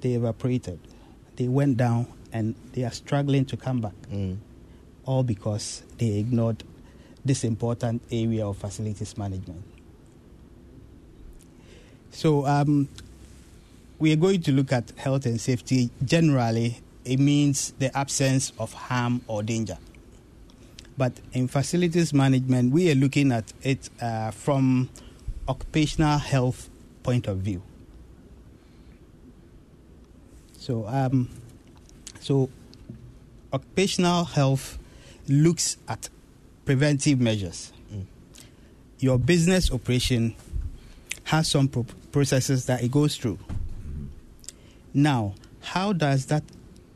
they evaporated. They went down and they are struggling to come back. Mm. All because they ignored this important area of facilities management. So, um, we are going to look at health and safety. Generally, it means the absence of harm or danger. But in facilities management, we are looking at it uh, from occupational health point of view. So, um, so occupational health looks at preventive measures. Mm. Your business operation has some pro- processes that it goes through. Now, how does that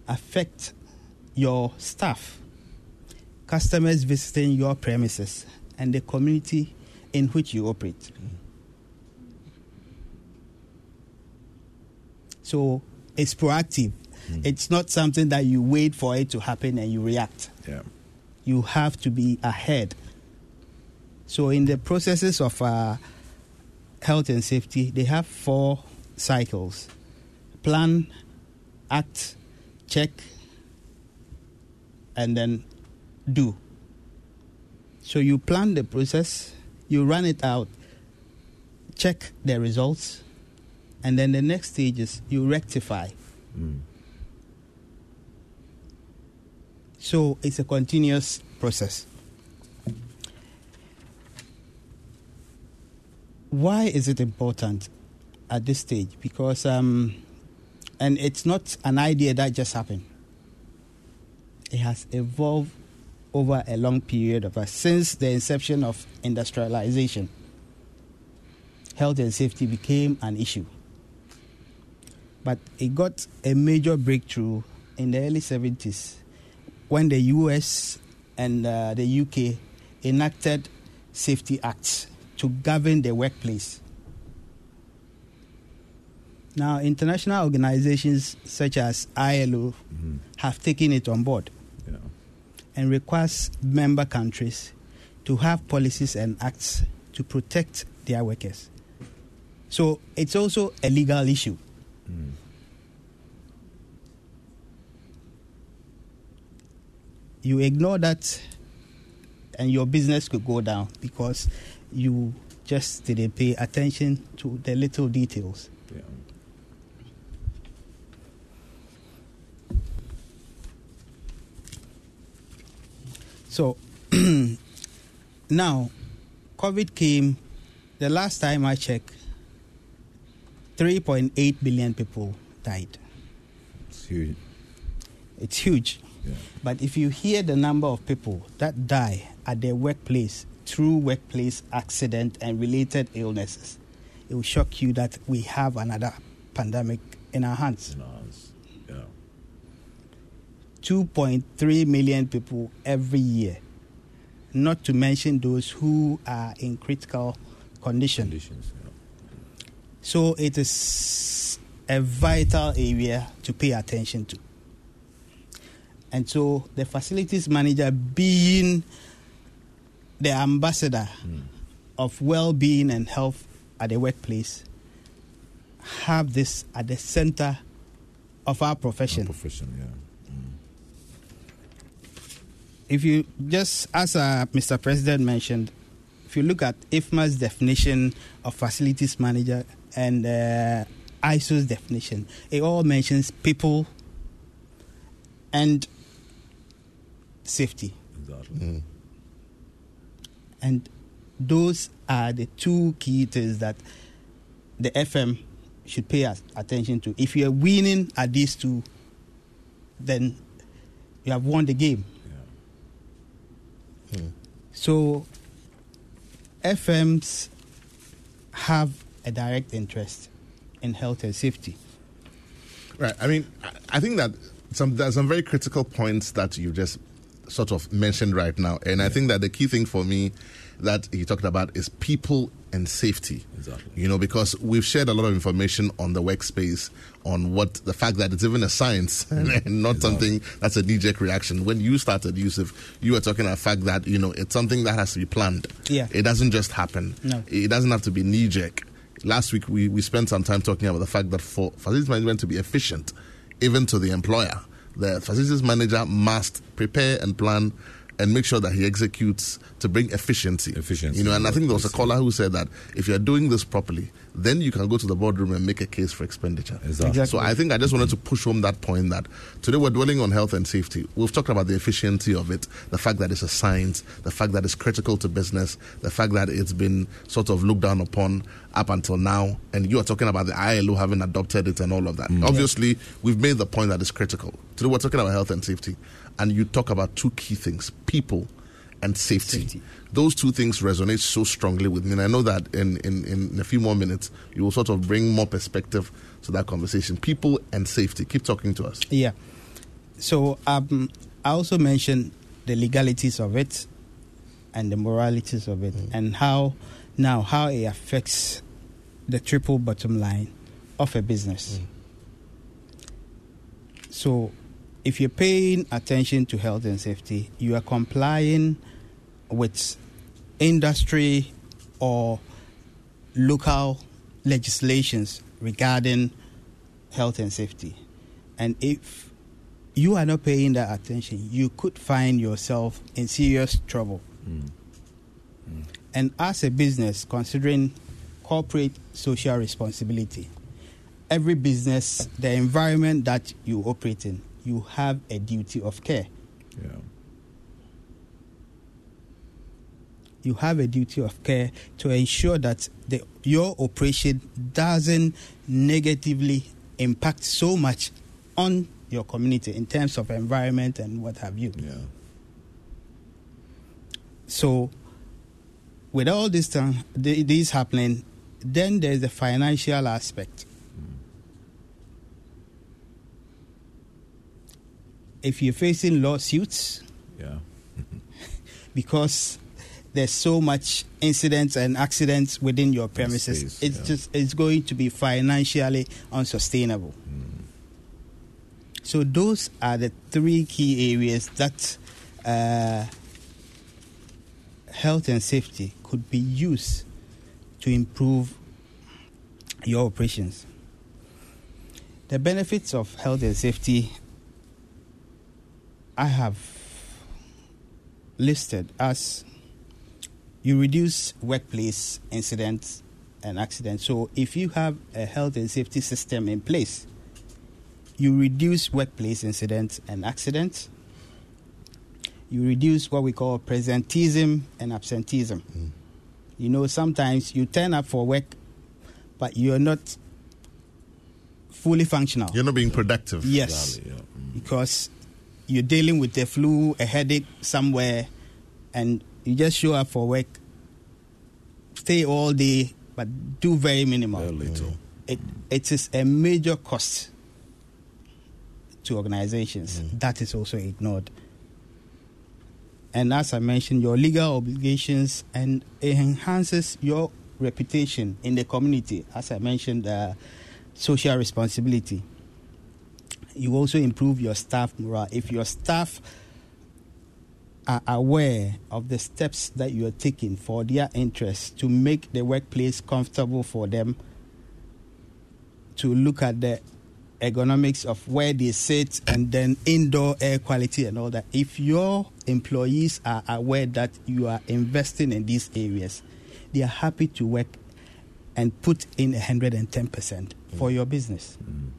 affect your staff, customers visiting your premises, and the community in which you operate? So it's proactive. It's not something that you wait for it to happen and you react. Yeah. You have to be ahead. So in the processes of uh, health and safety, they have four cycles: plan, act, check, and then do. So you plan the process, you run it out, check the results, and then the next stage is you rectify. Mm. So it's a continuous process. Why is it important at this stage? Because, um, and it's not an idea that just happened. It has evolved over a long period of us since the inception of industrialization. Health and safety became an issue, but it got a major breakthrough in the early 70s when the US and uh, the UK enacted safety acts to govern the workplace. Now, international organizations such as ILO Mhm. have taken it on board Yeah. and requires member countries to have policies and acts to protect their workers. So it's also a legal issue. Mm. you ignore that and your business could go down because you just didn't pay attention to the little details. Yeah. So now, COVID came. The last time I checked, 3.8 billion people died. It's huge. It's huge. Yeah. But if you hear the number of people that die at their workplace through workplace accident and related illnesses, it will shock you that we have another pandemic in our hands. In our hands. Yeah. 2.3 million people every year, not to mention those who are in critical condition. Conditions. So it is a vital area to pay attention to. And so the facilities manager being the ambassador Mm. of well-being and health at the workplace have this at the center of our Our profession. profession. Yeah. Mm. if you just as uh, Mr. President mentioned, if you look at IFMA's definition of facilities manager and uh, ISO's definition, it all mentions people and safety, Exactly. Mm. and those are the two key things that the FM should pay attention to. If you are winning at these two, then you have won the game. Yeah. Mm. So, FMs have a direct interest in health and safety. Right. I mean, I- I think that some there's some very critical points that you just sort of mentioned right now, and I think that the key thing for me that he talked about is people and safety. Exactly. You know, because we've shared a lot of information on the workspace on what the fact that it's even a science and, and not something that's a knee-jerk reaction. When you started, Yusuf, you were talking about the fact that you know it's something that has to be planned. Yeah. It doesn't just happen. No. It doesn't have to be knee-jerk. Last week we, we spent some time talking about the fact that for facilities management to be efficient, even to the employer, the facilities manager must prepare and plan and make sure that he executes to bring efficiency. Efficiency, You know, and I think there was a caller who said that if you're doing this properly, then you can go to the boardroom and make a case for expenditure. Exactly. Exactly. So I think I just wanted to push home that point that today we're dwelling on health and safety. We've talked about the efficiency of it, the fact that it's a science, the fact that it's critical to business, the fact that it's been sort of looked down upon up until now, and you are talking about the ILO having adopted it and all of that. Mm. Obviously, we've made the point that it's critical. Today we're talking about health and safety, and you talk about two key things: people and safety. Safety. Those two things resonate so strongly with me. And I know that in, in, in a few more minutes, you will sort of bring more perspective to that conversation. People and safety. Keep talking to us. Yeah. So um, I also mentioned the legalities of it and the moralities of it, and how now how it affects the triple bottom line of a business. So, if you're paying attention to health and safety, you are complying with industry or local legislations regarding health and safety. And if you are not paying that attention, you could find yourself in serious trouble. Mm. Mm. And as a business, considering corporate social responsibility, every business, the environment that you operate in, you have a duty of care. Yeah. You have a duty of care to ensure that the, your operation doesn't negatively impact so much on your community in terms of environment and what have you. Yeah. So, with all this time, th- this happening, then there's the financial aspect. If you're facing lawsuits Yeah. because there's so much incidents and accidents within your premises, space, it's yeah. just it's going to be financially unsustainable. So those are the three key areas that uh, health and safety could be used to improve your operations. The benefits of health and safety I have listed as you reduce workplace incidents and accidents. So if you have a health and safety system in place, you reduce workplace incidents and accidents. You reduce what we call presenteeism and absenteeism. You know, sometimes you turn up for work, but you're not fully functional. You're not being productive. Yes, Exactly, yeah. Mm. because you're dealing with the flu, a headache somewhere, and you just show up for work, stay all day, but do very minimal. Very little. It, it is a major cost to organizations. That is also ignored. And as I mentioned, your legal obligations and it enhances your reputation in the community. As I mentioned, uh, social responsibility. You also improve your staff morale. If your staff are aware of the steps that you are taking for their interests to make the workplace comfortable for them, to look at the ergonomics of where they sit and then indoor air quality and all that. If your employees are aware that you are investing in these areas, they are happy to work and put in 110% for mm. your business. Mm.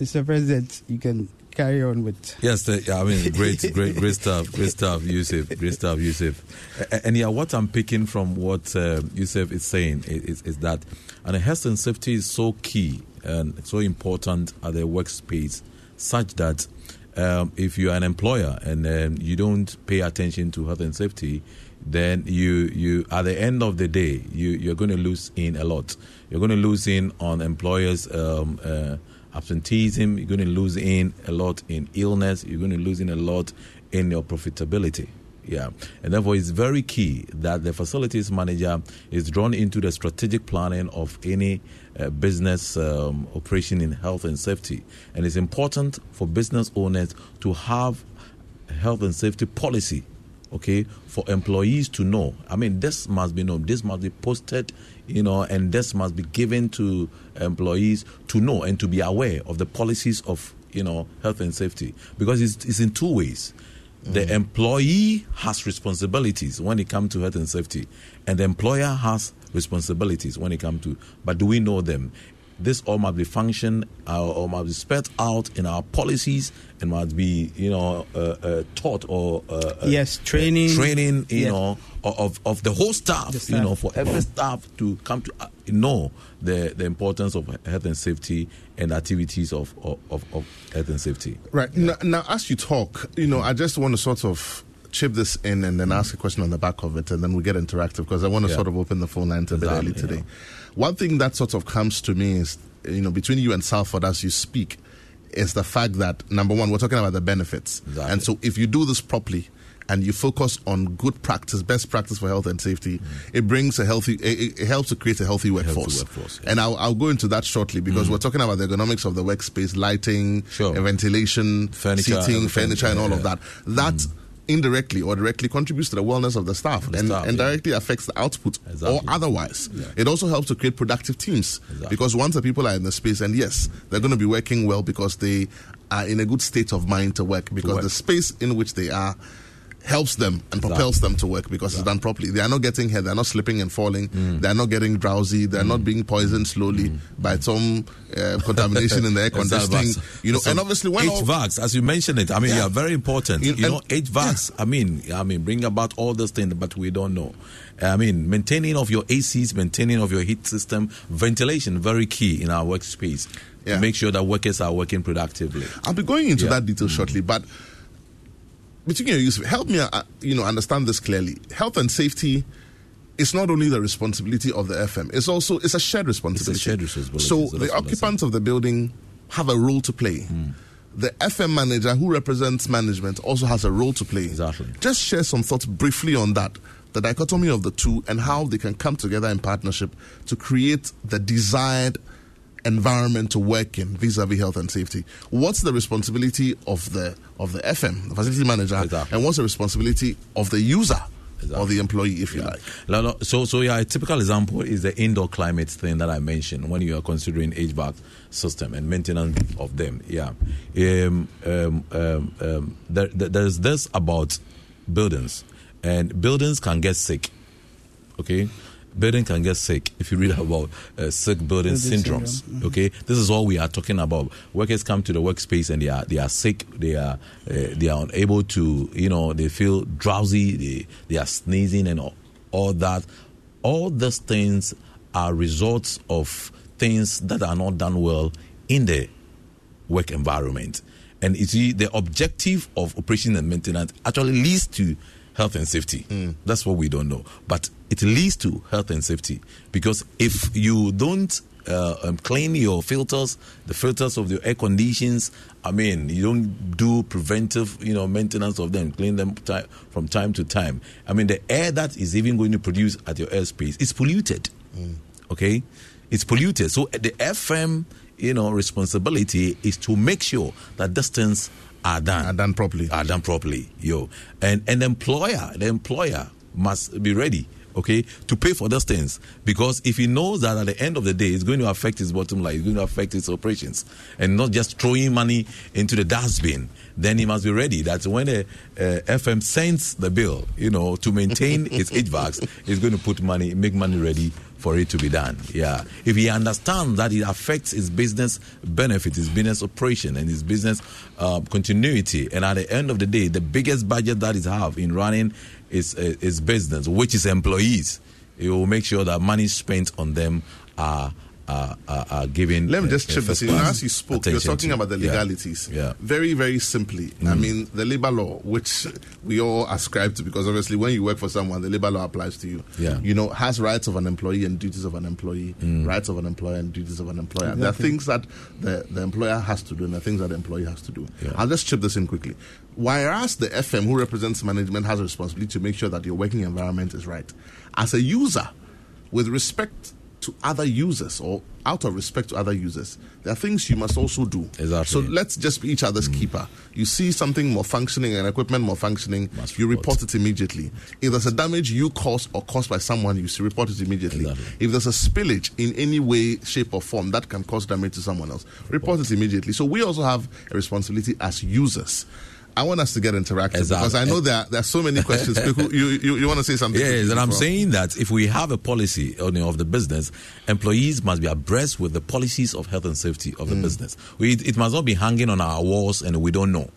Mr. President, you can carry on with. Yes, the, I mean, great, great, great stuff, great stuff, Yusuf, great stuff, Yusuf. And yeah, what I'm picking from what uh, Yusuf is saying is, is, is that, and health and safety is so key and so important at the workspace, such that um, if you are an employer and um, you don't pay attention to health and safety, then you you at the end of the day you you're going to lose in a lot. You're going to lose in on employers. Um, uh, absenteeism, you're going to lose in a lot in illness, you're going to lose in a lot in your profitability. Yeah, and therefore it's very key that the facilities manager is drawn into the strategic planning of any uh, business um, operation in health and safety. And it's important for business owners to have health and safety policy okay, for employees to know. I mean, this must be known. This must be posted, you know, and this must be given to employees to know and to be aware of the policies of, you know, health and safety because it's, it's in two ways. The mm. employee has responsibilities when it comes to health and safety, and the employer has responsibilities when it comes to. But do we know them? This all must be function uh, or must be spelled out in our policies and must be, you know, uh, uh, taught or uh, uh, Yes, training. training, you Yeah. know, of of the whole staff, The you know, for every staff to come to uh, know the the importance of health and safety and activities of of, of, of health and safety. Right. Now, now, as you talk, you know, I just want to sort of chip this in and then ask a question on the back of it, and then we get interactive because I want to Yeah. sort of open the phone lines a bit Exactly, early today. yeah. One thing that sort of comes to me is, you know, between you and Salford as you speak, is the fact that number one, we're talking about the benefits, Exactly. and so if you do this properly. And you focus on good practice, best practice for health and safety. Mm. It brings a healthy. It, it helps to create a healthy workforce. workforce, yeah. And I'll, I'll go into that shortly because mm. we're talking about the ergonomics of the workspace, lighting, Sure. ventilation, Furniture, seating, furniture, and all of yeah. that. That mm. Indirectly or directly contributes to the wellness of the staff The and, staff, and yeah. directly affects the output Exactly. or otherwise. It also helps to create productive teams Exactly. because once the people are in the space, and yes, they're going to be working well because they are in a good state of mind to work because work. the space in which they are helps them and propels them to work because it's done properly. They are not getting hurt, they're not slipping and falling, Mm. they're not getting drowsy, they're not being poisoned slowly by some uh, contamination in the air conditioning. You know, and obviously when all, HVACs, as you mentioned it, I mean, Yeah. yeah, very important. You- You, know, and- HVACs. I mean, I mean, bring about all those things, but we don't know. I mean, maintaining of your ACs, maintaining of your heat system, ventilation, very key in our workspace. Yeah. To make sure that workers are working productively. I'll be going into Yeah. that detail shortly, but between you Yusuf, help me, uh, you know, understand this clearly. Health and safety is not only the responsibility of the FM; it's also it's a shared responsibility. shared responsibility, So the that's what I occupants of the building have a role to play. Hmm. The FM manager who represents management also has a role to play. Exactly. Just share some thoughts briefly on that, the dichotomy of the two, and how they can come together in partnership to create the desired environment to work in vis-a-vis health and safety. What's the responsibility of the of the FM, the facility manager, Exactly. and what's the responsibility of the user or the employee, if you Yeah. like? No, no, So, so yeah, a typical example is the indoor climate thing that I mentioned when you are considering HVAC system and maintenance of them. Yeah, um, um, um, um, there- there's this about buildings, and buildings can get sick. Okay. Building can get sick if you read about uh, sick building syndromes. syndrome, Okay, this is all we are talking about. Workers come to the workspace and they are they are sick. They are uh, they are unable to you know they feel drowsy. They they are sneezing and all, all that. All these things are results of things that are not done well in the work environment. And you see, the objective of operation and maintenance actually leads to health and safety. That's what we don't know. But it leads to health and safety because if you don't uh, um, clean your filters, the filters of your air conditions, I mean, you don't do preventive, you know, maintenance of them, clean them ti- from time to time. I mean, the air that is even going to produce at your airspace is polluted okay it's polluted so the fm you know responsibility is to make sure that things are done. Are done properly. are done properly yo. And and the employer the employer must be ready okay to pay for those things. Because if he knows that at the end of the day it's going to affect his bottom line it's going to affect his operations and not just throwing money into the dustbin then he must be ready that when a, uh fm sends the bill you know to maintain its HVACs he's going to put money make money ready for it to be done. Yeah. If he understands that it affects his business benefit his business operation and his business uh, continuity and at the end of the day the biggest budget that is have in running is uh, is business which is employees it will make sure that money spent on them are are, are, are given Let me just chip this in. As you spoke, you're talking to. about the legalities. yeah Very, very simply. I mm. mean, the labor law, which we all ascribe to, because obviously when you work for someone, the labor law applies to you. Yeah. You know, has rights of an employee and duties of an employee, mm. rights of an employer and duties of an employer. There are things that the, the employer has to do and the things that the employee has to do. Yeah. I'll just chip this in quickly. Whereas the FM, who represents management, has a responsibility to make sure that your working environment is right. As a user, with respect to other users or out of respect to other users, there are things you must also do. Exactly. So let's just be each other's mm. keeper. You see something more functioning and equipment more functioning, Must you report. report it immediately. If there's a damage you cause or caused by someone, you report it immediately. Exactly. If there's a spillage in any way, shape, or form that can cause damage to someone else, report it immediately. So we also have a responsibility as users. I want us to get interactive Exactly. because I know there, there are so many questions. People, you, you, you want to say something? Yes, and I'm Before? saying that if we have a policy on, of the business, employees must be abreast with the policies of health and safety of the Mm. business. We, it must not be hanging on our walls and we don't know.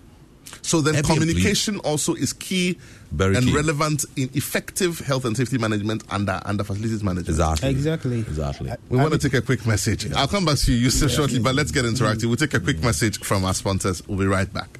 So then Every communication also is key Very and key. relevant in effective health and safety management under under facilities management. Exactly. Exactly. Exactly. We want to take a quick message. I'll come back to you, Yusuf, shortly, but let's get interactive. We'll take a quick message from our sponsors. We'll be right back.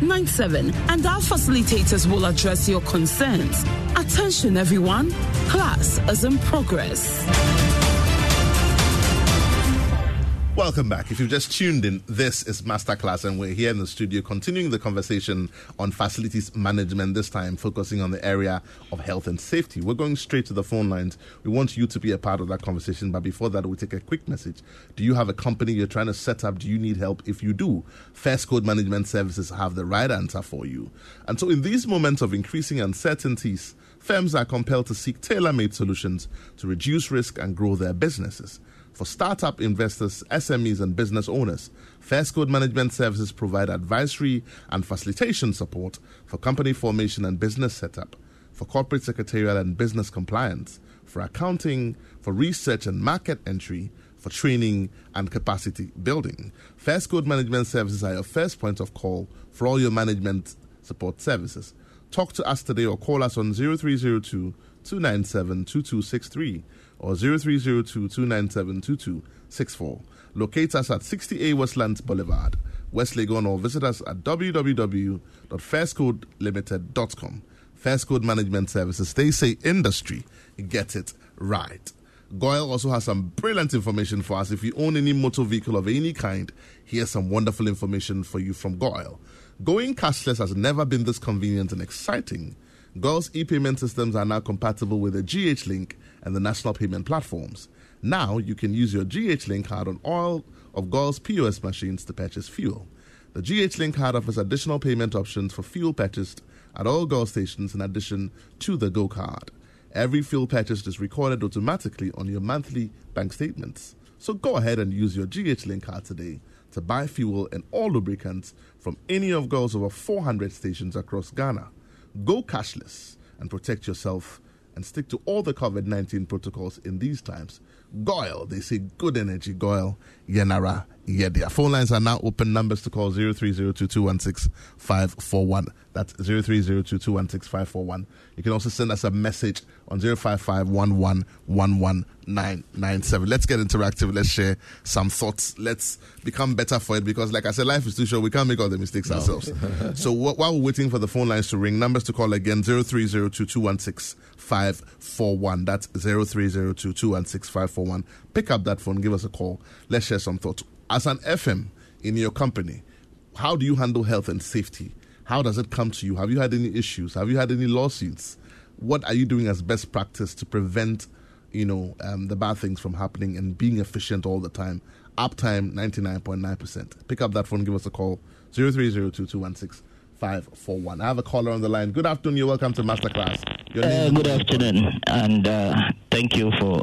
111997 and our facilitators will address your concerns. Attention everyone, class is in progress. Welcome back. If you've just tuned in, this is Masterclass, and we're here in the studio continuing the conversation on facilities management, this time focusing on the area of health and safety. We're going straight to the phone lines. We want you to be a part of that conversation, but before that, we'll take a quick message. Do you have a company you're trying to set up? Do you need help? If you do, First Code Management Services have the right answer for you. And so, in these moments of increasing uncertainties, firms are compelled to seek tailor made solutions to reduce risk and grow their businesses. For startup investors, SMEs, and business owners, First Code Management Services provide advisory and facilitation support for company formation and business setup, for corporate secretarial and business compliance, for accounting, for research and market entry, for training and capacity building. First Code Management Services are your first point of call for all your management support services. Talk to us today or call us on 0302 297 2263 or 0302 297 2264. Locate us at 60A Westlands Boulevard, West Legon, or visit us at www.firstcodelimited.com. First Code Management Services, they say industry, get it right. GOIL also has some brilliant information for us. If you own any motor vehicle of any kind, here's some wonderful information for you from GOIL. Going cashless has never been this convenient and exciting. GOIL's e payment systems are now compatible with the GH Link and the national payment platforms. Now you can use your GH Link card on all of GOIL's POS machines to purchase fuel. The GH Link card offers additional payment options for fuel purchased at all GOIL stations in addition to the Go card. Every fuel purchased is recorded automatically on your monthly bank statements. So go ahead and use your GH Link card today to buy fuel and all lubricants from any of GOIL's over 400 stations across Ghana. Go cashless and protect yourself and stick to all the COVID 19 protocols in these times. GOIL, they say good energy, GOIL, Yenara, Yedia. Phone lines are now open. Numbers to call 0302216541. That's 0302216541. You can also send us a message on 05511119997. Let's get interactive. Let's share some thoughts. Let's become better for it because, like I said, life is too short. We can't make all the mistakes ourselves. so wh- while we're waiting for the phone lines to ring, numbers to call again 0302216541. That's 0302216541. Pick up that phone, give us a call. Let's share some thoughts. As an FM in your company, how do you handle health and safety? How does it come to you? Have you had any issues? Have you had any lawsuits? What are you doing as best practice to prevent, you know, um, the bad things from happening and being efficient all the time? Uptime 99.9%. Pick up that phone, give us a call 0302216541. I have a caller on the line. Good afternoon. You're welcome to Masterclass. Your Uh, good afternoon, and uh, thank you for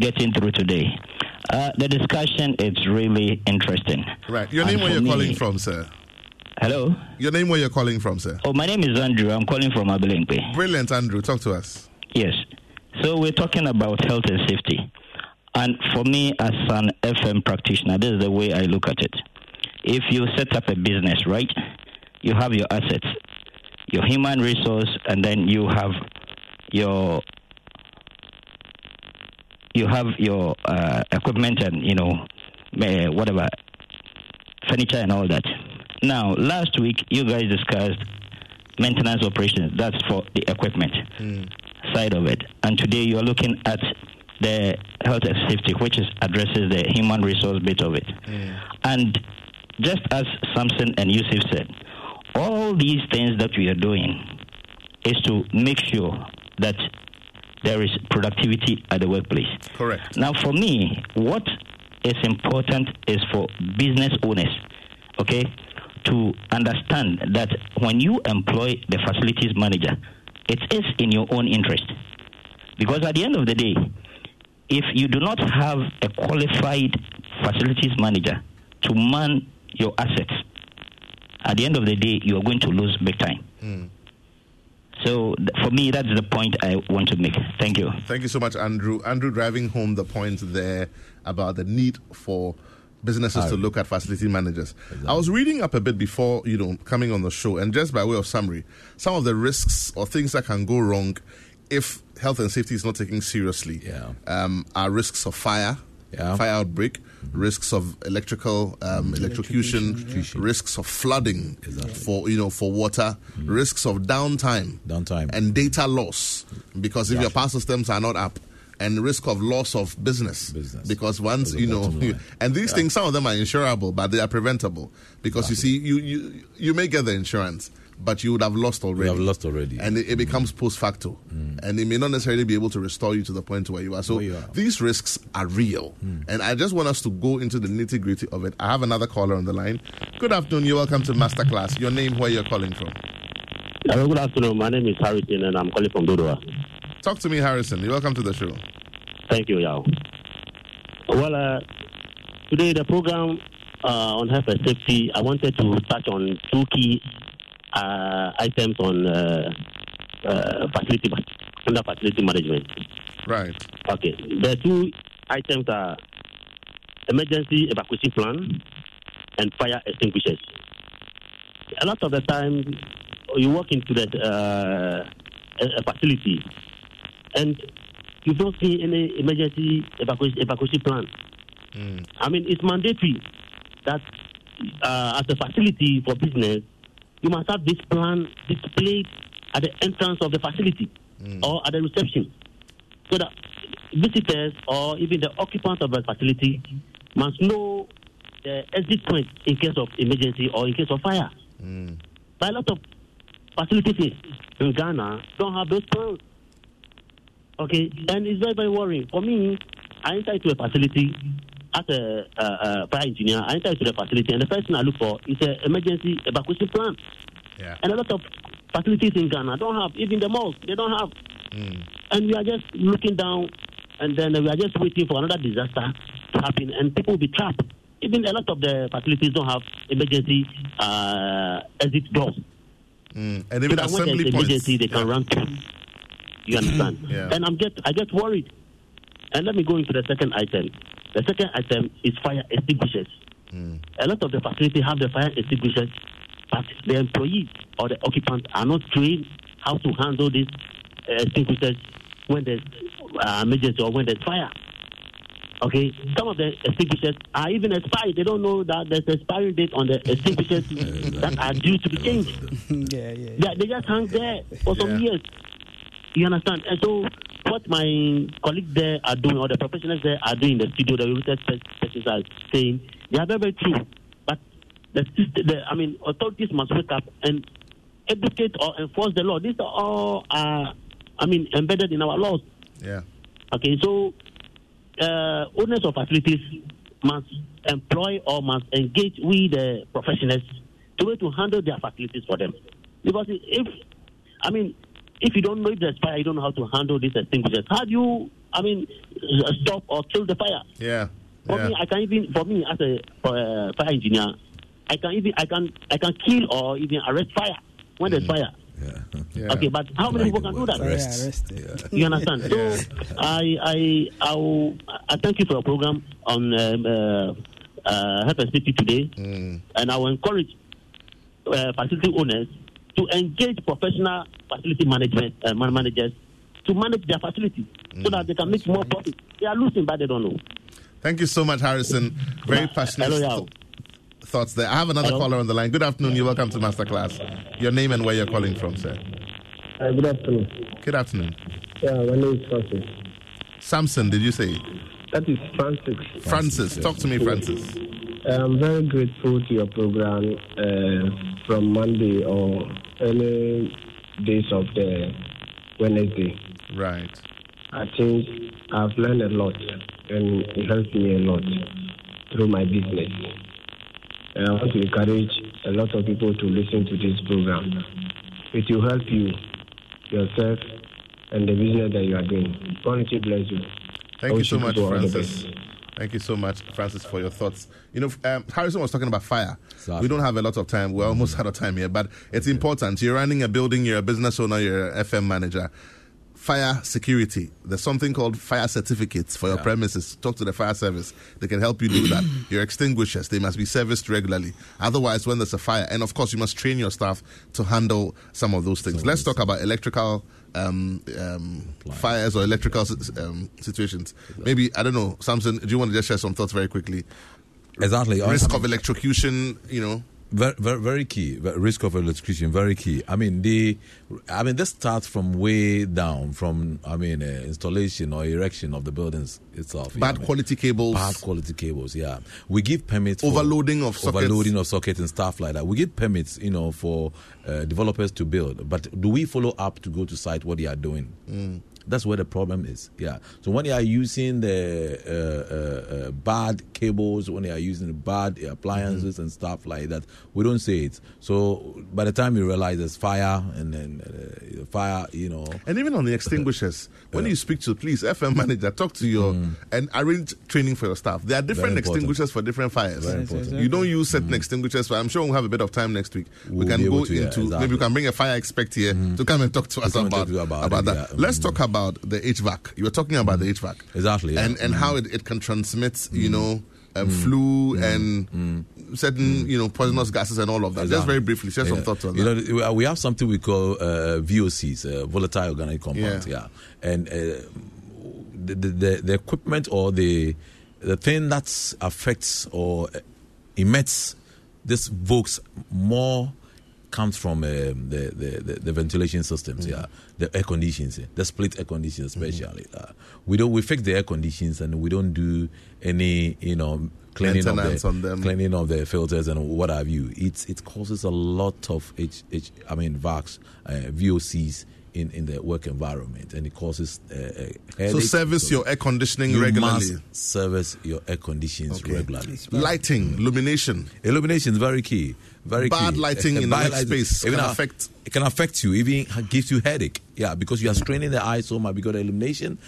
getting through today. Uh, the discussion is really interesting. Right. Your And name where you're me- calling from, sir? Hello. Your name where you're calling from, sir? Oh, my name is Andrew. I'm calling from Abilimpe. Brilliant, Andrew. Talk to us. Yes. So we're talking about health and safety, and for me as an FM practitioner, this is the way I look at it. If you set up a business, right, you have your assets. your human resource, and then you have your you have your uh, equipment and you know whatever furniture and all that. Now, last week you guys discussed maintenance operations. That's for the equipment side of it, and today you are looking at the health and safety, which is addresses the human resource bit of it. And just as Samson and Yusuf said, all these things that we are doing is to make sure that there is productivity at the workplace. Correct. Now, for me, what is important is for business owners, okay, to understand that when you employ the facilities manager, it is in your own interest. Because at the end of the day, if you do not have a qualified facilities manager to man your assets, at the end of the day, you are going to lose big time. So, for me, that's the point I want to make. Thank you. Thank you so much, Andrew. Andrew driving home the point there about the need for businesses to look at facility managers. I was reading up a bit before, you know, coming on the show, and just by way of summary, some of the risks or things that can go wrong if health and safety is not taken seriously Yeah. um, are risks of fire, Yeah. fire outbreak, risks of electrical um, electrocution, Electrocution. risks of flooding Exactly. for you know for water, risks of downtime, Downtime. and data loss because if Yeah. your power systems are not up and risk of loss of business, Business. because once you know you, and these things some of them are insurable but they are preventable because you see you, you you may get the insurance but you would have lost already. You have lost already. and it, it becomes post facto. And it may not necessarily be able to restore you to the point where you are. So you are. these risks are real. And i just want us to go into the nitty gritty of it. I have another caller on the line. Good afternoon. You're welcome to masterclass. Your name where you're calling from. Hello, good afternoon. My name is Harrison, and I'm calling from Dodowa. talk to me harrison. You're welcome to the show. Thank you, Yao. Well, uh, today the program uh, on health and safety, I wanted to touch on two key uh, items on uh, uh, facility under facility management. right Okay, the two items are emergency evacuation plan and fire extinguishers. A lot of the time, you walk into that uh, a, facility and you don't see any emergency evacuation, evacuation plan. I mean, it's mandatory that uh, as a facility for business, you must have this plan displayed at the entrance of the facility hmm. or at the reception so that visitors or even the occupants of the facility must know the exit point in case of emergency or in case of fire. Hmm. But a lot of facilities in Ghana don't have those plans. Okay, and it's very, very worrying. For me, I enter into a facility as a uh, uh, fire engineer. I enter into the facility, and the first thing I look for is an emergency evacuation plan. yeah And a lot of facilities in Ghana don't have, even the malls, they don't have. And we are just looking down, and then we are just waiting for another disaster to happen, and people will be trapped. Even a lot of the facilities don't have emergency uh, exit doors. Mm. and So even when there's assembly points emergency, they can run through. You understand? Yeah. And I'm get I get worried. And let me go into the second item. The second item is fire extinguishers. A lot of the facility have the fire extinguishers, but the employees or the occupants are not trained how to handle these uh, extinguishers when there's uh, emergency or when there's fire. Okay, some of the extinguishers are even expired. They don't know that there's expiring date on the extinguishers that are due to be changed. yeah, yeah. They, they just hang there for some Yeah. years. You understand? And so, what my colleagues there are doing, or the professionals there are doing in the studio, the research persons are saying, they are very, very true. But the, the I mean, authorities must wake up and educate or enforce the law. These are all, uh, I mean, embedded in our laws. yeah Okay, so uh, owners of facilities must employ or must engage with the professionals to to handle their facilities for them. Because if, I mean, if you don't know if there's fire, you don't know how to handle these extinguishers. How do you, I mean, uh, stop or kill the fire? yeah For yeah me, I can even, for me as a for a fire engineer, I can even, I can, I can kill or even arrest fire when there's fire. Yeah. yeah Okay, but how many people can do that? Fire Arrests. arrested. You understand? So I I I, will, I thank you for your program on um, uh, uh, health and safety today, and I will encourage uh, facility owners to engage professional facility management uh, man- managers to manage their facilities so that they can make more profit. They are losing, but they don't know. Thank you so much, Harrison. Very passionate Hello, th- thoughts there. I have another Hello. caller on the line. Good afternoon. You're welcome to Masterclass. Your name and where you're calling from, sir. Uh, good afternoon. Good afternoon. Yeah, my name is Francis. Samson, did you say? That is Francis. Francis. Talk to me, Francis. I'm very grateful to your program uh, from Monday or any days of the Wednesday. Right. I think I've learned a lot and it helps me a lot through my business. And I want to encourage a lot of people to listen to this program. It will help you, yourself, and the business that you are doing. God bless you. Thank you so much, people all the Francis. Thank you so much, Francis, for your thoughts. You know, um, Harrison was talking about fire. Exactly. We don't have a lot of time. We're almost out of time here, but it's important. You're running a building, you're a business owner, you're an FM manager. Fire security. There's something called fire certificates for your Yeah. premises. Talk to the fire service. They can help you do that. Your extinguishers, they must be serviced regularly. Otherwise, when there's a fire, and of course, you must train your staff to handle some of those things. Let's talk about electrical um, um, fires or electrical um, situations. Maybe, I don't know, Samson, do you want to just share some thoughts very quickly? Exactly. Risk I of electrocution, you know. Very, very, very key. Risk of electrocution, very key. I mean, the, I mean, this starts from way down, from I mean, uh, installation or erection of the buildings itself. you know Bad I mean? quality cables. Bad quality cables. Yeah, we give permits. For Overloading of sockets. overloading of sockets and stuff like that. We give permits, you know, for uh, developers to build. But do we follow up to go to site what they are doing? Mm. That's where the problem is. Yeah. So when they are using the uh, uh, uh, bad cables, when they are using the bad appliances Mm-hmm. and stuff like that, we don't see it. So by the time you realize there's fire and then uh, fire, you know, And even on the extinguishers, when you speak to the police, FM manager, talk to your and arrange training for your staff. There are different Mm. Extinguishers for different fires. You don't use certain extinguishers, but I'm sure we'll have a bit of time next week. we We'll can go to, yeah, into maybe we can bring a fire expert here to come and talk to us about, to you about about that. yeah. Let's Mm. talk about the HVAC. You were talking about the HVAC. Exactly, yeah. And and how it, it can transmit, you know, um, flu and certain, you know, poisonous gases and all of that. Just very briefly, share some thoughts on you that. know, we have something we call uh, VOCs, uh, volatile organic compounds. Yeah. Yeah, and uh, the, the the the equipment or the the thing that affects or emits this VOCs more comes from um, the, the, the ventilation systems. Mm. Yeah, the air conditions, the split air conditions, especially. Uh, we don't we fix the air conditions and we don't do any you know cleaning of the on them. cleaning of the filters and what have you. It it causes a lot of H, H I mean VACs, uh, VOCs in, in the work environment, and it causes uh, uh, So service your air conditioning you regularly. must service your air conditions Okay. regularly. Lighting, illumination. Illumination is very key. Very Bad key. lighting in the bad workspace even can affect- It can affect you. Even gives you headache. Yeah, because you are straining the eye so much because the illumination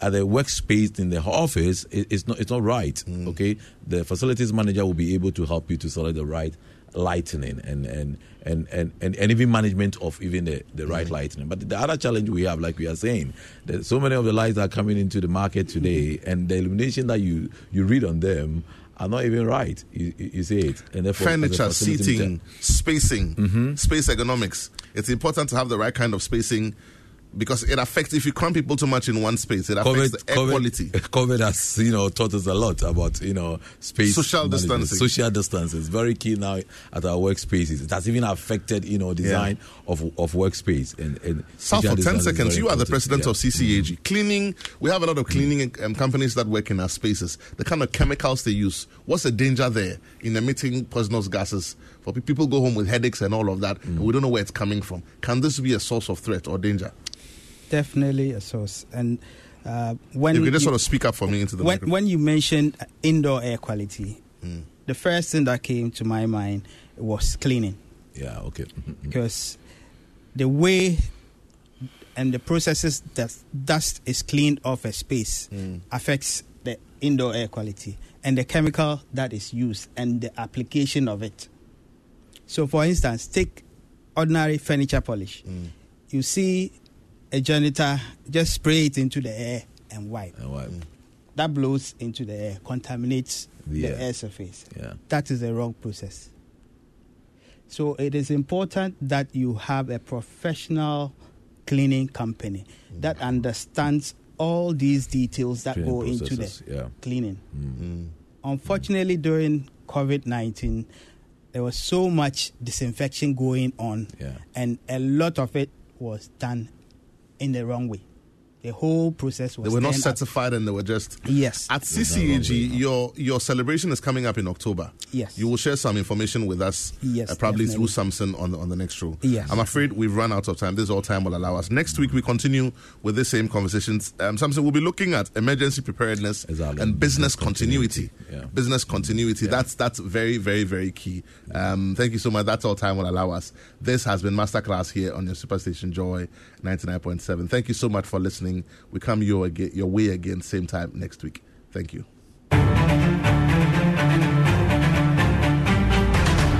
at the workspace in the office is it's not it's not right. Mm. Okay, the facilities manager will be able to help you to select the right lightning and and and and, and, and even management of even the, the right mm-hmm. lightning. But the other challenge we have, like we are saying, that so many of the lights are coming into the market today, mm-hmm. and the illumination that you you read on them are not even right. You, you see it, and therefore Furniture, seating, spacing, mm-hmm. space ergonomics. It's important to have the right kind of spacing because it affects if you cram people too much in one space, it affects the air quality. COVID has, you know, taught us a lot about, you know, space. Social management. distancing. Social distance is very key now at our workspaces. It has even affected, you know, design of of workspace. And, and social for 10 seconds, you are the president Yeah. of CCAG. Cleaning, we have a lot of cleaning um, companies that work in our spaces. The kind of chemicals they use, what's the danger there in emitting poisonous gases? For people go home with headaches and all of that, and we don't know where it's coming from. Can this be a source of threat or danger? Definitely a source. And uh, when If you just you- sort of speak up for me into the when, microphone. when you mentioned indoor air quality, the first thing that came to my mind was cleaning Yeah, okay. Mhm. because the way and the processes that dust is cleaned off a space affects the indoor air quality and the chemical that is used and the application of it. So, for instance, take ordinary furniture polish. You see a janitor just spray it into the air and wipe. And what- That blows into the air, contaminates The the air. air surface. Yeah. That is the wrong process. So it is important that you have a professional cleaning company that understands all these details that Cleaning go into the yeah. cleaning. Mm. Unfortunately, during COVID 19, there was so much disinfection going on, Yeah. and a lot of it was done in the wrong way. The whole process was They were not turned up- certified and they were just. Yes. At CCAG, your your celebration is coming up in October. Yes. You will share some information with us, Yes, uh, probably definitely. through Samson on the, on the next show. Yes. I'm afraid we've run out of time. This is all time will allow us. Next week, we continue with the same conversations. Um, Samson, we'll be looking at emergency preparedness Exactly. and business Business continuity. continuity. Yeah. Business continuity. Yeah. That's that's very, very, very key. Um, thank you so much. That's all time will allow us. This has been Masterclass here on your Superstation Joy 99.7. Thank you so much for listening listening. We come your, your way again, same time next week. Thank you.